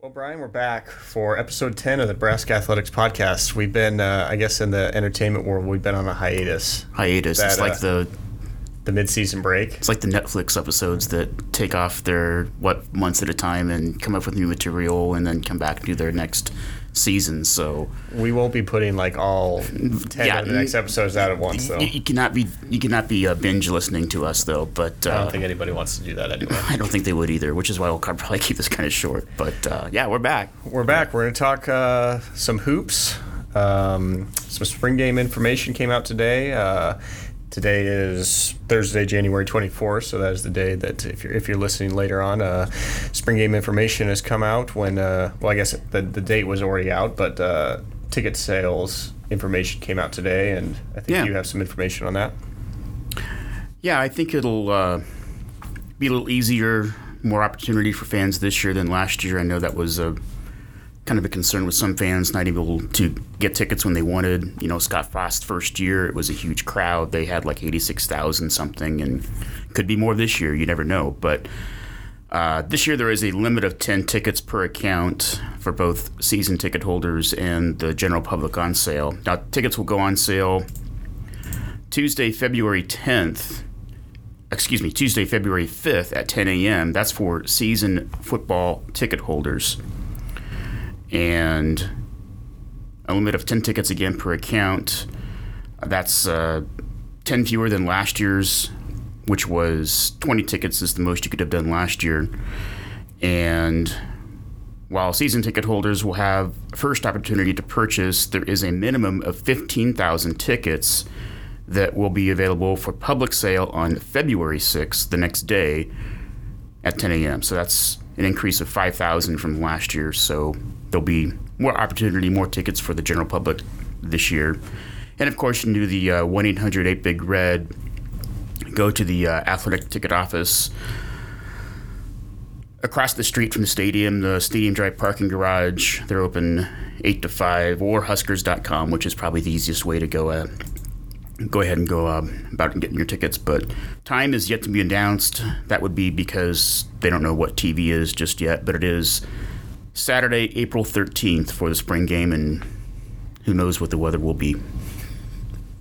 Well, Brian, we're back for episode 10 of the Nebraska Athletics podcast. We've been, uh, I guess, in the entertainment world, we've been on a hiatus. Hiatus. it's That, like uh, the The mid-season break. it's like the Netflix episodes that take off their what months at a time and come up with new material and then come back do their next season. So We won't be putting like all 10 Yeah, of the next episodes out at once, though. you, cannot be you cannot be uh, binge listening to us though. But uh, I don't think anybody wants to do that anyway. I don't think they would either, which is why we'll probably keep this kind of short. But uh, yeah, we're back. We're back. We're going to talk uh, some hoops. Um, some spring game information came out today. Uh, today is Thursday, January 24th, so that is the day that if you're, if you're listening later on, uh, spring game information has come out. When uh, well, I guess the the date was already out, but uh, ticket sales information came out today, and I think Yeah. you have some information on that. Yeah, I think it'll uh, be a little easier, more opportunity for fans this year than last year. I know that was a kind of a concern with some fans not able to get tickets when they wanted. You know, Scott Frost first year, it was a huge crowd. They had like eighty six thousand something, and could be more this year. You never know, but. Uh, this year there is a limit of 10 tickets per account for both season ticket holders and the general public on sale. Now, tickets will go on sale Tuesday, February 10th, excuse me, Tuesday, February 5th at 10 a.m. That's for season football ticket holders. And a limit of 10 tickets again per account. That's uh, 10 fewer than last year's, which was 20 tickets is the most you could have done last year. And while season ticket holders will have first opportunity to purchase, there is a minimum of 15,000 tickets that will be available for public sale on February 6th, the next day, at 10 a.m. So that's an increase of 5,000 from last year. So there'll be more opportunity, more tickets for the general public this year. And of course, you can do the uh, 1 800 8 Big Red. Go to the uh, athletic ticket office across the street from the stadium, the Stadium Drive parking garage. They're open 8 to 5, or Huskers.com, which is probably the easiest way to go. Uh, go ahead and go uh, about getting your tickets. But time is yet to be announced. That would be because they don't know what TV is just yet. But it is Saturday, April 13th for the spring game, and who knows what the weather will be.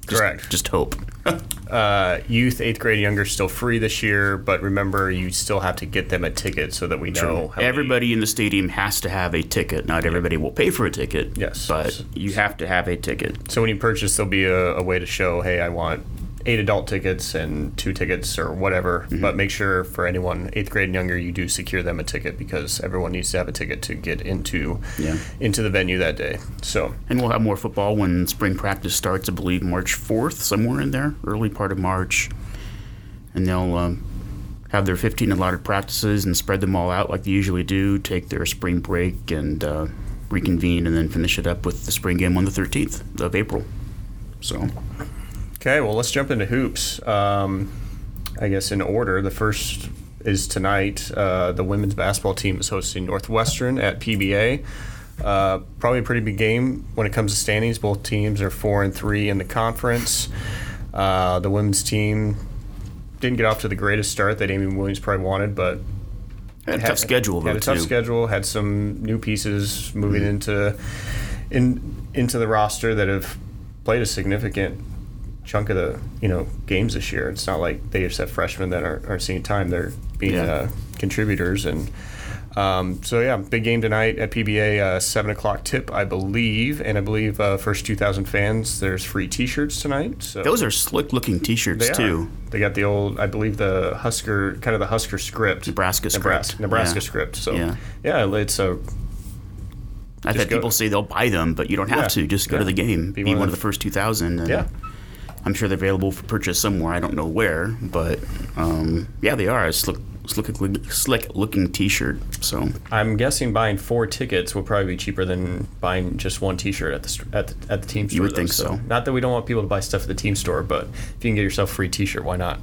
Just- Correct. Just hope. Uh, youth, eighth grade, younger, still free this year, but remember, you still have to get them a ticket so that we know. how many- Everybody in the stadium has to have a ticket. Not everybody will pay for a ticket. Yes. But you have to have a ticket. So when you purchase, there'll be a, a way to show, hey, I want eight adult tickets and two tickets or whatever. Mm-hmm. But make sure for anyone eighth grade and younger, you do secure them a ticket because everyone needs to have a ticket to get into Yeah. into the venue that day. So And we'll have more football when spring practice starts, I believe March 4th, somewhere in there, early part of March. And they'll um, have their 15 allotted practices and spread them all out like they usually do, take their spring break and uh, reconvene, and then finish it up with the spring game on the 13th of April. So, okay, well let's jump into hoops. Um, I guess in order, the first is tonight. Uh, the women's basketball team is hosting Northwestern at PBA. Uh, probably a pretty big game when it comes to standings. Both teams are four and three in the conference. Uh, the women's team didn't get off to the greatest start that Amy Williams probably wanted, but had a tough schedule, had a tough too. schedule. Had some new pieces moving into in into the roster that have played a significant chunk of the you know games this year. It's not like they just have freshmen that aren't, aren't seeing time; they're being Yeah. uh, contributors. And um, so, yeah, big game tonight at PBA, uh, seven o'clock tip, I believe. And I believe uh, first two thousand fans, there's free T-shirts tonight. So those are slick looking t shirts, they too. Are. They got the old, I believe, the Husker, kind of the Husker script, Nebraska Nebraska, script. Nebraska Yeah. script. So Yeah. yeah, it's a I've had people say they'll buy them, but you don't have Yeah. to. Just go Yeah. to the game. Be Be, one one of of the first 2,000. Yeah. I'm sure they're available for purchase somewhere. I don't know where, but um, yeah, they are a slick, slick, slick looking T-shirt. So I'm guessing buying four tickets will probably be cheaper than buying just one T-shirt at the at the, at the team store. You would though, think so. Not that we don't want people to buy stuff at the team store, but if you can get yourself a free T-shirt, why not?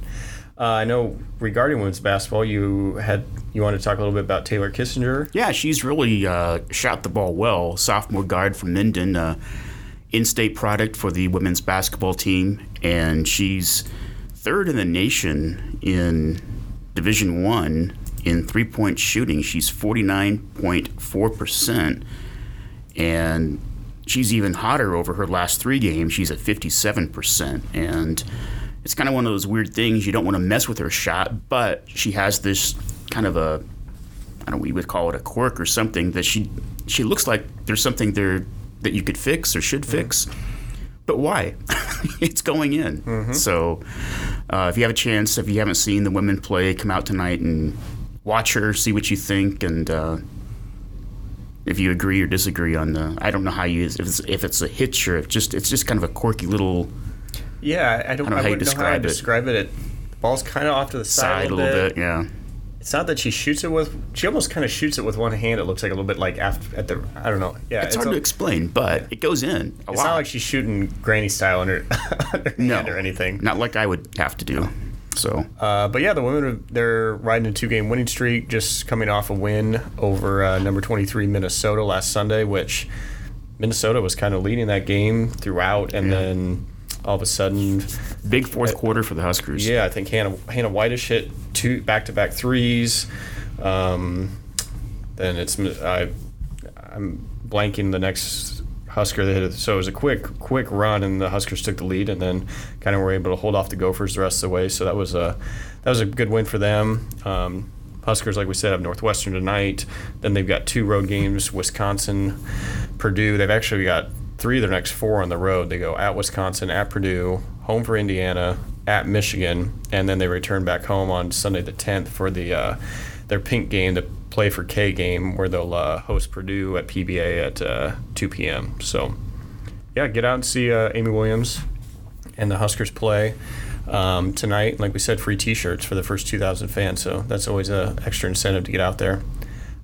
Uh, I know regarding women's basketball, you had you wanted to talk a little bit about Taylor Kissinger. yeah, she's really uh, shot the ball well. Sophomore guard from Minden, uh, in-state product for the women's basketball team, and she's third in the nation in Division One in three point shooting. She's 49.4%. And she's even hotter over her last three games. She's at 57%. And it's kind of one of those weird things. You don't want to mess with her shot, but she has this kind of a, I don't know, we would call it a quirk or something that she she looks like there's something there that you could fix or should fix. But why? it's going in. So uh, if you have a chance, if you haven't seen the women play, come out tonight and watch her, see what you think, and uh, if you agree or disagree on the. I don't know how you if it's, if it's a hitch or if just it's just kind of a quirky little Yeah, I don't, I don't know I how you wouldn't know how to describe it. describe it. The ball's kind of off to the side, side a little bit. Yeah. It's not that she shoots it with. She almost kind of shoots it with one hand. It looks like a little bit like after at the. I don't know. Yeah, It's, hard a- to explain, but it goes in a It's lot. not like she's shooting granny style under, under no, or anything. Not like I would have to do. So Uh, but yeah, the women are they're riding a two game winning streak, just coming off a win over uh, number twenty three Minnesota last Sunday, which Minnesota was kind of leading that game throughout, and then all of a sudden, big fourth quarter for the Huskers. yeah, I think Hannah Hannah Whitish hit two back to back threes. Um, then it's I I'm blanking the next Husker that hit it. So it was a quick quick run, and the Huskers took the lead, and then kind of were able to hold off the Gophers the rest of the way. So that was a that was a good win for them. Um, Huskers, like we said, have Northwestern tonight. Then they've got two road games: Wisconsin, Purdue. They've actually got three of their next four on the road. They go at Wisconsin, at Purdue, home for Indiana, at Michigan, and then they return back home on Sunday the 10th for the uh, their pink game, the play for K game, where they'll uh, host Purdue at PBA at uh, 2 p.m. So, yeah, get out and see uh, Amy Williams and the Huskers play um, tonight. Like we said, free T-shirts for the first 2,000 fans. So that's always a extra incentive to get out there.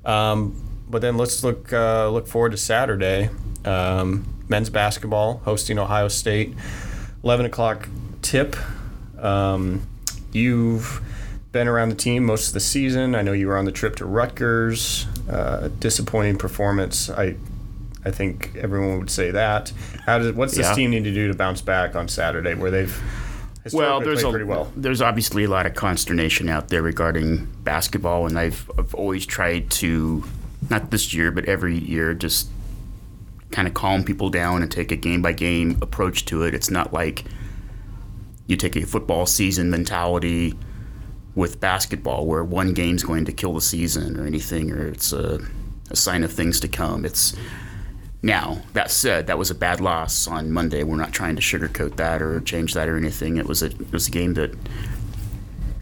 Um, but then let's look uh, look forward to Saturday. Um, men's basketball hosting Ohio State, 11 o'clock tip. Um, you've been around the team most of the season. I know you were on the trip to Rutgers. Uh, disappointing performance. I I think everyone would say that. How does what's this Yeah. team need to do to bounce back on Saturday, where they've Well, there's a, pretty well? there's obviously a lot of consternation out there regarding basketball, and I've, I've always tried to, not this year, but every year, just kind of calm people down and take a game by game approach to it. It's not like you take a football season mentality with basketball, where one game's going to kill the season or anything, or it's a, a sign of things to come. It's now, that said, that was a bad loss on Monday. We're not trying to sugarcoat that or change that or anything. It was a it was a game that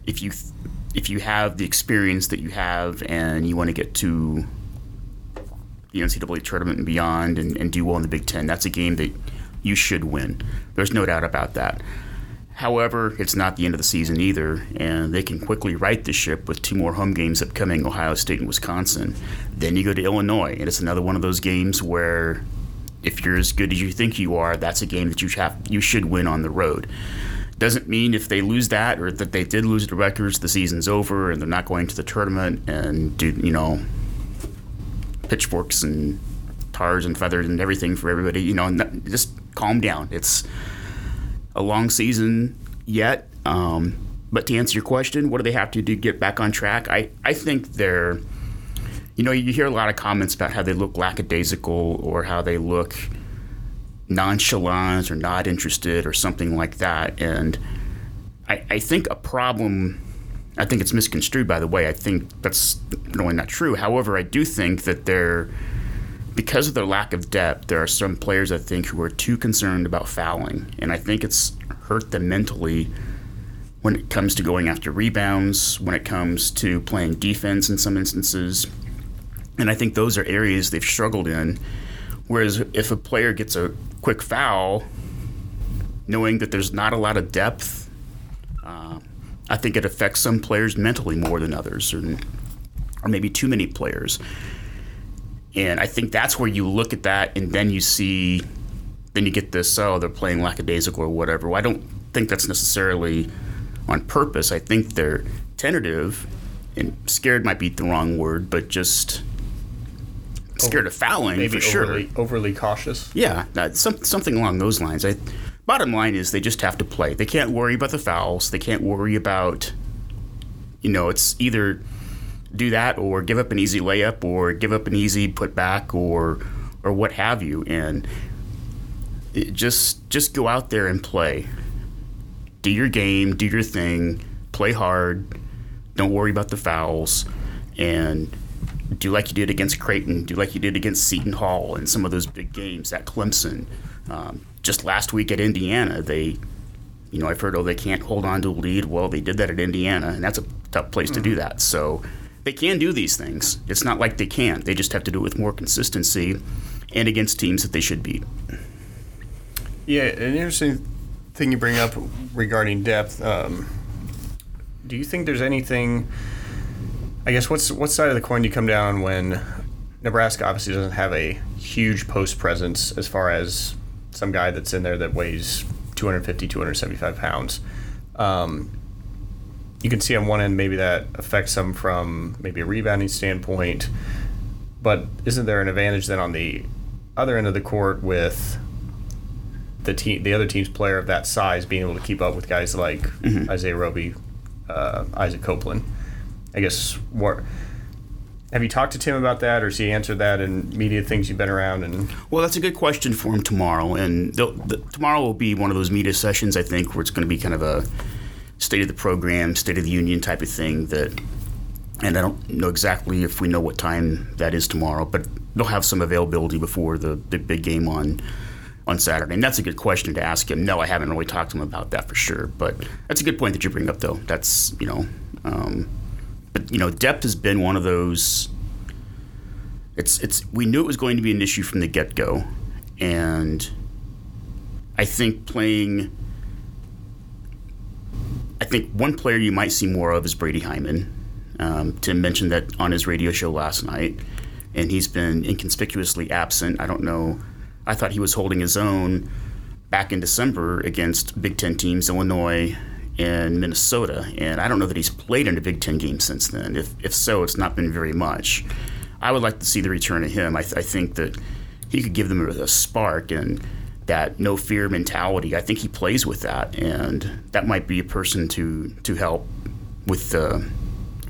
if you if you have the experience that you have and you want to get to the NCAA tournament and beyond and, and do well in the Big Ten, that's a game that you should win. There's no doubt about that. However, it's not the end of the season either, and they can quickly right the ship with two more home games upcoming Ohio State and Wisconsin. Then you go to Illinois, and it's another one of those games where if you're as good as you think you are, that's a game that you have you should win on the road. Doesn't mean if they lose that or that they did lose the records, the season's over and they're not going to the tournament and do you know pitchforks and tars and feathers and everything for everybody. You know, n- just calm down. It's a long season yet. Um, but to answer your question, what do they have to do to get back on track? I, I think they're, you know, you hear a lot of comments about how they look lackadaisical or how they look nonchalant or not interested or something like that. And I, I think a problem, I think it's misconstrued, by the way. I think that's only not true. However, I do think that they're, because of their lack of depth, there are some players I think who are too concerned about fouling, and I think it's hurt them mentally when it comes to going after rebounds, when it comes to playing defense in some instances, and I think those are areas they've struggled in. Whereas if a player gets a quick foul, knowing that there's not a lot of depth, uh, I think it affects some players mentally more than others, or, or maybe too many players. And I think that's where you look at that and then you see, then you get this, oh, they're playing lackadaisical or whatever. Well, I don't think that's necessarily on purpose. I think they're tentative, and scared might be the wrong word, but just scared of fouling Maybe for sure. overly, overly cautious. Yeah, that, some, something along those lines. I, bottom line is they just have to play. They can't worry about the fouls. They can't worry about, you know, it's either do that or give up an easy layup or give up an easy putback or or what have you and just just go out there and play do your game do your thing play hard don't worry about the fouls and do like you did against Creighton, do like you did against Seton Hall and some of those big games at Clemson. Um, just last week at Indiana, they, you know, I've heard, oh, they can't hold on to a lead. Well, they did that at Indiana, and that's a tough place mm-hmm. to do mm-hmm. that. So they can do these things. It's not like they can't. They just have to do it with more consistency and against teams that they should beat. Yeah, an interesting thing you bring up regarding depth. Um, do you think there's anything? I guess what's what side of the coin do you come down when Nebraska obviously doesn't have a huge post presence as far as some guy that's in there that weighs 250, 275 pounds. Um, you can see on one end maybe that affects them from maybe a rebounding standpoint, but isn't there an advantage then on the other end of the court with the team, the other team's player of that size being able to keep up with guys like mm-hmm. Isaiah Roby, uh, Isaac Copeland? I guess what have you talked to Tim about that, or has he answered that in media things you've been around? And well, that's a good question for him tomorrow. And the, tomorrow will be one of those media sessions I think where it's going to be kind of a state of the program, state of the union type of thing. That, and I don't know exactly if we know what time that is tomorrow, but they'll have some availability before the, the big game on on Saturday. And that's a good question to ask him. No, I haven't really talked to him about that for sure. But that's a good point that you bring up, though. That's you know. Um, but you know, depth has been one of those. It's it's we knew it was going to be an issue from the get go, and I think playing. I think one player you might see more of is Brady Heiman. Um, Tim mentioned that on his radio show last night, and he's been inconspicuously absent. I don't know. I thought he was holding his own back in December against Big Ten teams, Illinois, in Minnesota, and I don't know that he's played in a Big Ten game since then. If, if so, it's not been very much. I would like to see the return of him. I, th- I think that he could give them a, a spark and that no fear mentality. I think he plays with that, and that might be a person to to help with the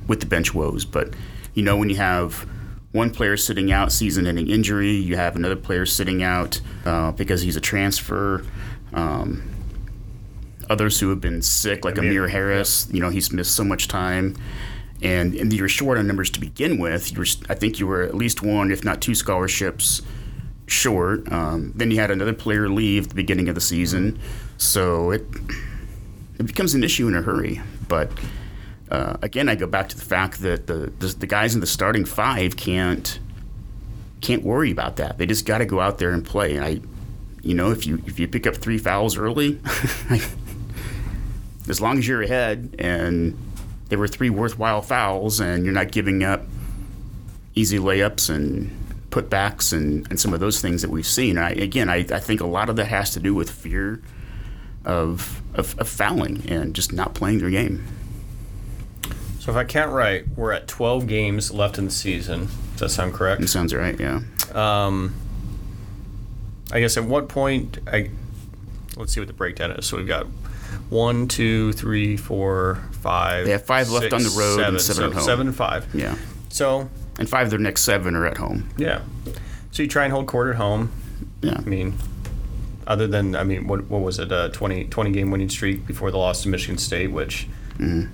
with the bench woes. But you know, when you have one player sitting out season-ending injury, you have another player sitting out uh, because he's a transfer. Um, others who have been sick, like Amir, Amir Harris. You know, he's missed so much time. And, and you were short on numbers to begin with. You were, I think you were at least one, if not two scholarships short. Um, then you had another player leave at the beginning of the season. So it, it becomes an issue in a hurry. But uh, again, I go back to the fact that the, the, the guys in the starting five can't can't worry about that. They just got to go out there and play. And I, you know, if you if you pick up three fouls early, as long as you're ahead and there were three worthwhile fouls and you're not giving up easy layups and putbacks and, and some of those things that we've seen. I, again, I, I think a lot of that has to do with fear of, of, of fouling and just not playing their game. So if I count right, we're at 12 games left in the season. Does that sound correct? It sounds right, yeah. Um, I guess at what point, I let's see what the breakdown is. So we've got one, two, three, four, five. They have five six, left on the road seven, and seven so at home. Seven and five. Yeah. So. And five of their next seven are at home. Yeah. So you try and hold court at home. Yeah. I mean, other than I mean, what what was it? A 20, 20 game winning streak before the loss to Michigan State, which mm-hmm.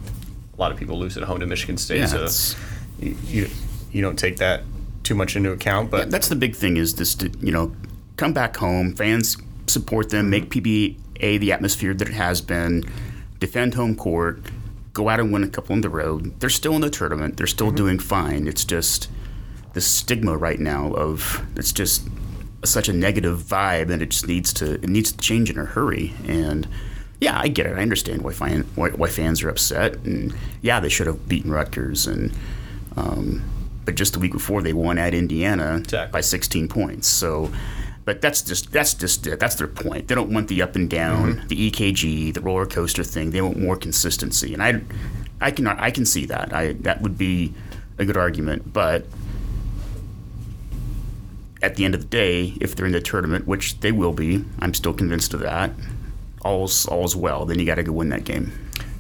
a lot of people lose at home to Michigan State. Yeah, so you, you, you don't take that too much into account. But yeah, that's the big thing is to, you know come back home, fans support them, make PB a the atmosphere that it has been, defend home court, go out and win a couple on the road. They're still in the tournament. They're still mm-hmm. doing fine. It's just the stigma right now of it's just such a negative vibe, and it just needs to it needs to change in a hurry. And yeah, I get it. I understand why fan, why, why fans are upset, and yeah, they should have beaten Rutgers and. Um, but just the week before, they won at Indiana exactly. by 16 points. So but that's just that's just it. That's their point. They don't want the up and down, mm-hmm. the EKG, the roller coaster thing. They want more consistency, and I, I can I can see that. I that would be a good argument, but at the end of the day, if they're in the tournament, which they will be, I'm still convinced of that. All's all's well. Then you got to go win that game.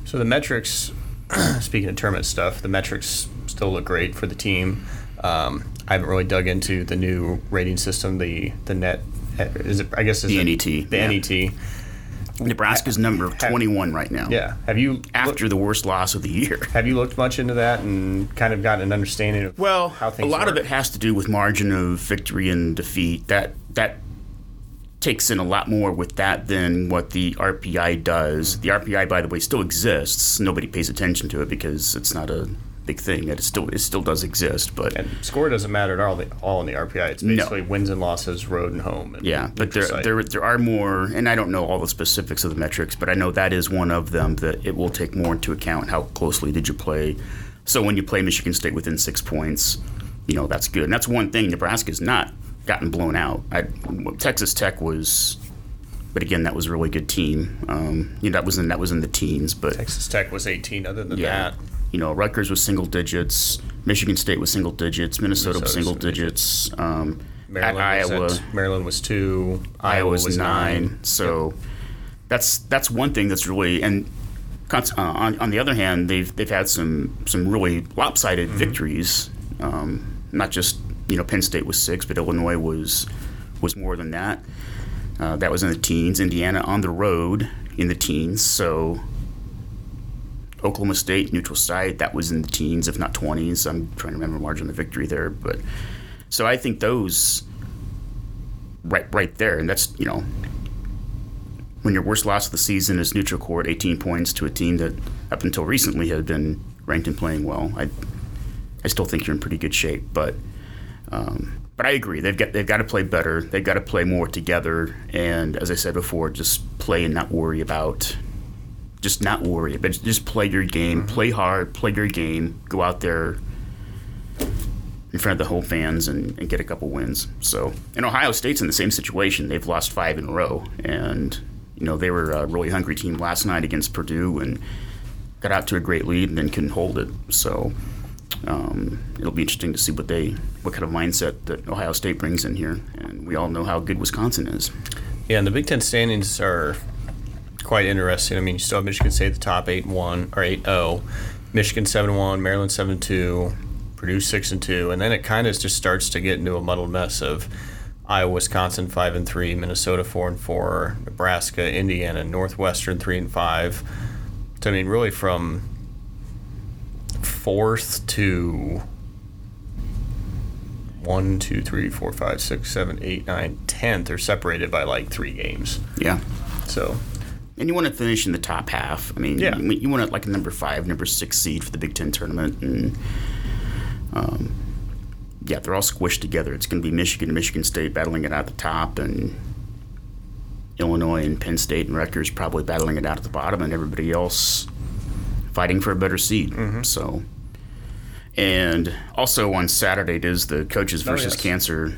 So the metrics, speaking of tournament stuff, the metrics still look great for the team. Um, I haven't really dug into the new rating system, the the net. Is it? I guess is The NET, The yeah. NET. Nebraska's number 21 right now. Yeah. Have you After the worst loss of the year. have you looked much into that and kind of gotten an understanding of Well, how things? a lot of it has to do with margin of victory and defeat. That that takes in a lot more with that than what the RPI does. The RPI, by the way, still exists. Nobody pays attention to it because it's not a big thing. That it still it still does exist, but And score doesn't matter at all, the, all in the RPI. It's No. basically wins and losses, road and home. And Yeah, but there, site. there there are more, and I don't know all the specifics of the metrics, but I know that is one of them that it will take more into account. How closely did you play? So when you play Michigan State within six points, you know that's good, and that's one thing Nebraska's not gotten blown out. I, Texas Tech was, but again, that was a really good team. Um, you know that was in that was in the teens, but Texas Tech was 18. Other than yeah. that, You know, Rutgers was single digits. Michigan State was single digits. Minnesota was single digits. Um, Maryland at was Iowa, at- Maryland was two. Iowa was, was nine. So that's that's one thing that's really and uh, on, on the other hand, they've they've had some some really lopsided Mm-hmm. victories. Um, not just you know Penn State was six, but Illinois was was more than that. Uh, that was in the teens. Indiana on the road in the teens. So Oklahoma State neutral site that was in the teens, if not twenties. I'm trying to remember margin of victory there, but so I think those right right there, and that's you know when your worst loss of the season is neutral court, 18 points to a team that up until recently had been ranked and playing well. I I still think you're in pretty good shape, but um, but I agree they've got they've got to play better. They've got to play more together, and as I said before, just play and not worry about. Just not worry, but just play your game, play hard, play your game, go out there in front of the home fans and, and get a couple wins. So, and Ohio State's in the same situation. They've lost five in a row, and you know they were a really hungry team last night against Purdue and got out to a great lead and then couldn't hold it. So, um, it'll be interesting to see what they, what kind of mindset that Ohio State brings in here. And we all know how good Wisconsin is. Yeah, and the Big Ten standings are quite interesting. I mean, you still have Michigan State at the top, eight one or eight zero, oh. Michigan seven one, Maryland seven two, Purdue six and two, and then it kind of just starts to get into a muddled mess of Iowa, Wisconsin five and three, Minnesota four and four, Nebraska, Indiana, Northwestern three and five. So I mean, really from fourth to one, two, three, four, five, six, seven, eight, nine, tenth are separated by like three games. Yeah. So And you want to finish in the top half. I mean, Yeah. you, you want to like a number five, number six seed for the Big Ten tournament, and um, yeah, they're all squished together. It's going to be Michigan and Michigan State battling it out at the top, and Illinois and Penn State and Rutgers probably battling it out at the bottom, and everybody else fighting for a better seed. So, and also on Saturday it is the coaches versus yes. cancer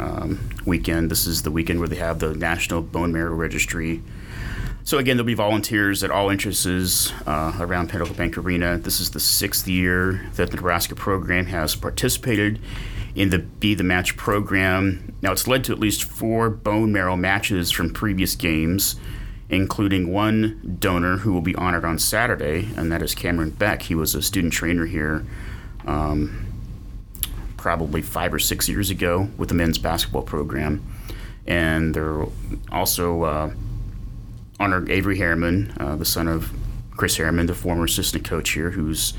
um, weekend. This is the weekend where they have the National Bone Marrow Registry. So again, there'll be volunteers at all entrances uh, around Pinnacle Bank Arena. This is the sixth year that the Nebraska program has participated in the Be the Match program. Now, it's led to at least four bone marrow matches from previous games, including one donor who will be honored on Saturday, and that is Cameron Beck. He was a student trainer here. Um, probably five or six years ago with the men's basketball program. And they're also uh, honored Avery Harriman, uh, the son of Chris Harriman, the former assistant coach here, who's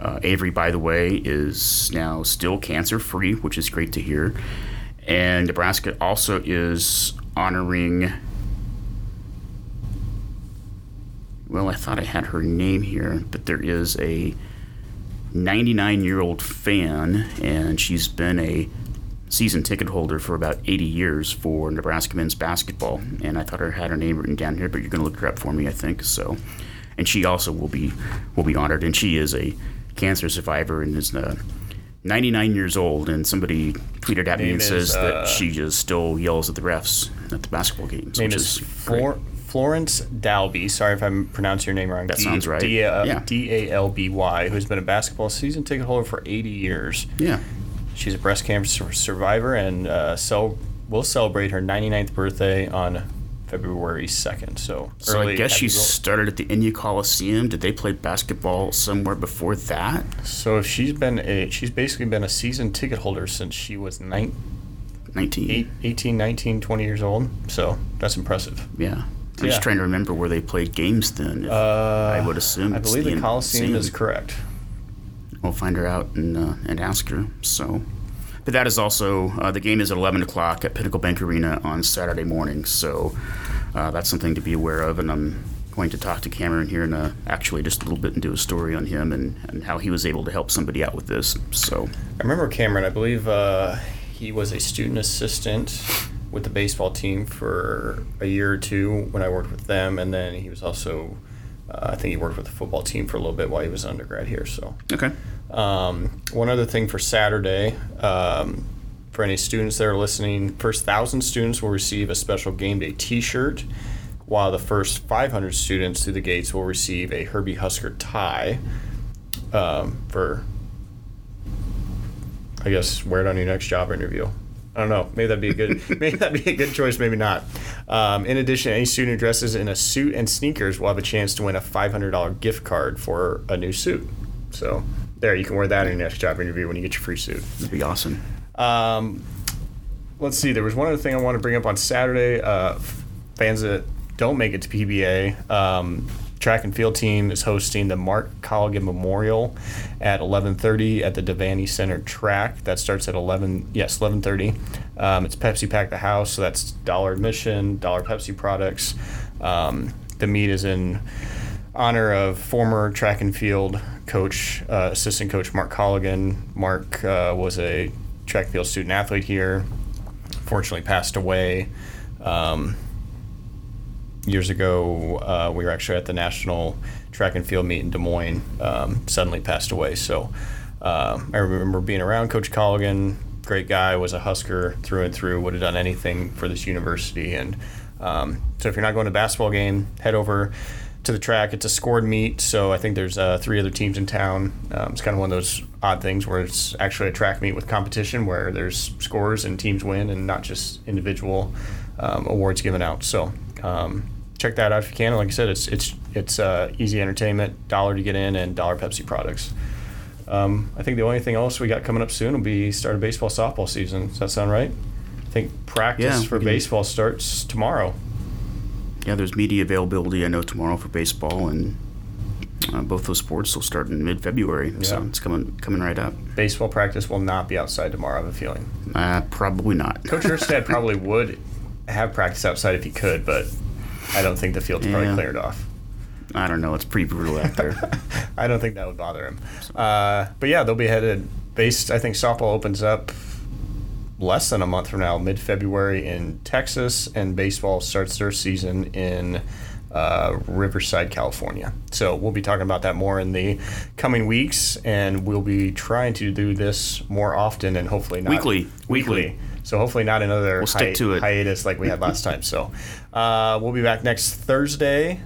uh, Avery, by the way, is now still cancer free, which is great to hear. And Nebraska also is honoring. Well, I thought I had her name here, but there is a 99 year old fan, and she's been a season ticket holder for about 80 years for Nebraska men's basketball. And I thought I had her name written down here, but you're going to look her up for me, I think. So, and she also will be will be honored, and she is a cancer survivor and is uh, 99 years old. And somebody tweeted at me and is, says uh, that she just still yells at the refs at the basketball games, name is is Flor- Florence Dalby. Sorry if I'm pronouncing your name wrong. That sounds right. D- uh, Yeah. D-A-L-B-Y, who's been a basketball season ticket holder for 80 years. yeah. She's a breast cancer survivor and uh, cel- will celebrate her 99th birthday on February 2nd. So, So I guess she started at the India Coliseum. Did they play basketball somewhere before that? So if she's been a she's basically been a season ticket holder since she was nine, 19. eight, 18, 19, 20 years old. So that's impressive. Yeah. I'm Yeah. just trying to remember where they played games then. If- Uh, I would assume I believe the, the Coliseum is correct. We'll find her out and uh, and ask her. So, but that is also uh, the game is at 11 o'clock at Pinnacle Bank Arena on Saturday morning. So uh, that's something to be aware of. And I'm going to talk to Cameron here and uh, actually just a little bit and do a story on him and, and how he was able to help somebody out with this. So I remember Cameron. I believe uh, he was a student assistant with the baseball team for a year or two when I worked with them, and then he was also. Uh, I think he worked with the football team for a little bit while he was undergrad here. So, okay, um, one other thing for Saturday, um, for any students that are listening, first thousand students will receive a special game day T-shirt, while the first 500 students through the gates will receive a Herbie Husker tie um, for, I guess, wear it on your next job interview. I don't know. Maybe that'd be a good. maybe that'd be a good choice. Maybe not. Um, in addition, any student who dresses in a suit and sneakers will have a chance to win a $500 gift card for a new suit. So there, you can wear that in your next job interview when you get your free suit. that'd be awesome. Um, let's see. There was one other thing I want to bring up on Saturday. Uh, fans that don't make it to PBA, um, track and field team is hosting the Mark Colligan Memorial at 11:30 at the Devaney Center track. That starts at 11. Yes, 11:30. Um, it's Pepsi Pack the House, so that's dollar admission, dollar Pepsi products. Um, the meet is in honor of former track and field coach, uh, assistant coach Mark Colligan. Mark uh, was a track and field student athlete here. Fortunately, passed away um, years ago. Uh, we were actually at the national track and field meet in Des Moines. Um, suddenly passed away. So uh, I remember being around Coach Colligan. Great guy, was a Husker through and through. Would have done anything for this university. And um, so, if you're not going to a basketball game, head over to the track. It's a scored meet, so I think there's uh, three other teams in town. Um, it's kind of one of those odd things where it's actually a track meet with competition, where there's scores and teams win, and not just individual um, awards given out. So um, check that out if you can. And like I said, it's it's it's uh, easy entertainment, dollar to get in, and dollar Pepsi products. Um, I think the only thing else we got coming up soon will be start of baseball softball season. Does that sound right? I think practice Yeah, for baseball starts tomorrow. Yeah, there's media availability. I know tomorrow for baseball and. Uh, both those sports will start in mid-February, yeah. so it's coming coming right up. Baseball practice will not be outside tomorrow. I have a feeling. Uh, probably not. Coach Erstad probably would have practice outside if he could, but I don't think the field's probably cleared off. I don't know. It's pretty brutal out there. I don't think that would bother him. Uh, but yeah, they'll be headed based. I think softball opens up less than a month from now, mid February in Texas, and baseball starts their season in uh, Riverside, California. So we'll be talking about that more in the coming weeks, and we'll be trying to do this more often and hopefully not Weekly. Weekly. So hopefully not another We'll it. hiatus like we had last time. So uh, we'll be back next Thursday,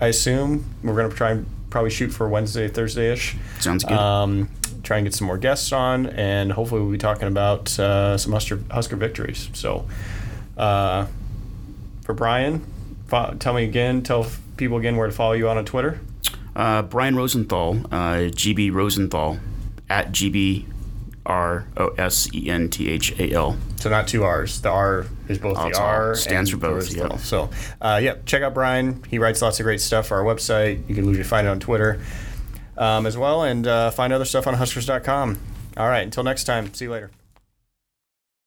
I assume. We're going to try and probably shoot for Wednesday, Thursday ish. Sounds good. Um, try and get some more guests on, and hopefully we'll be talking about uh, some Husker, Husker victories. So uh, for Brian, fo- tell me again, tell people again where to follow you on on Twitter. Uh, Brian Rosenthal, uh, GB Rosenthal, at GB R O S E N T H A L. So not two R's. The R is both Oh, the R stands and for both, yep. So uh, yeah, check out Brian. He writes lots of great stuff for our website. You can usually find it on Twitter um, as well, and uh, find other stuff on Huskers.com. All right, until next time. See you later.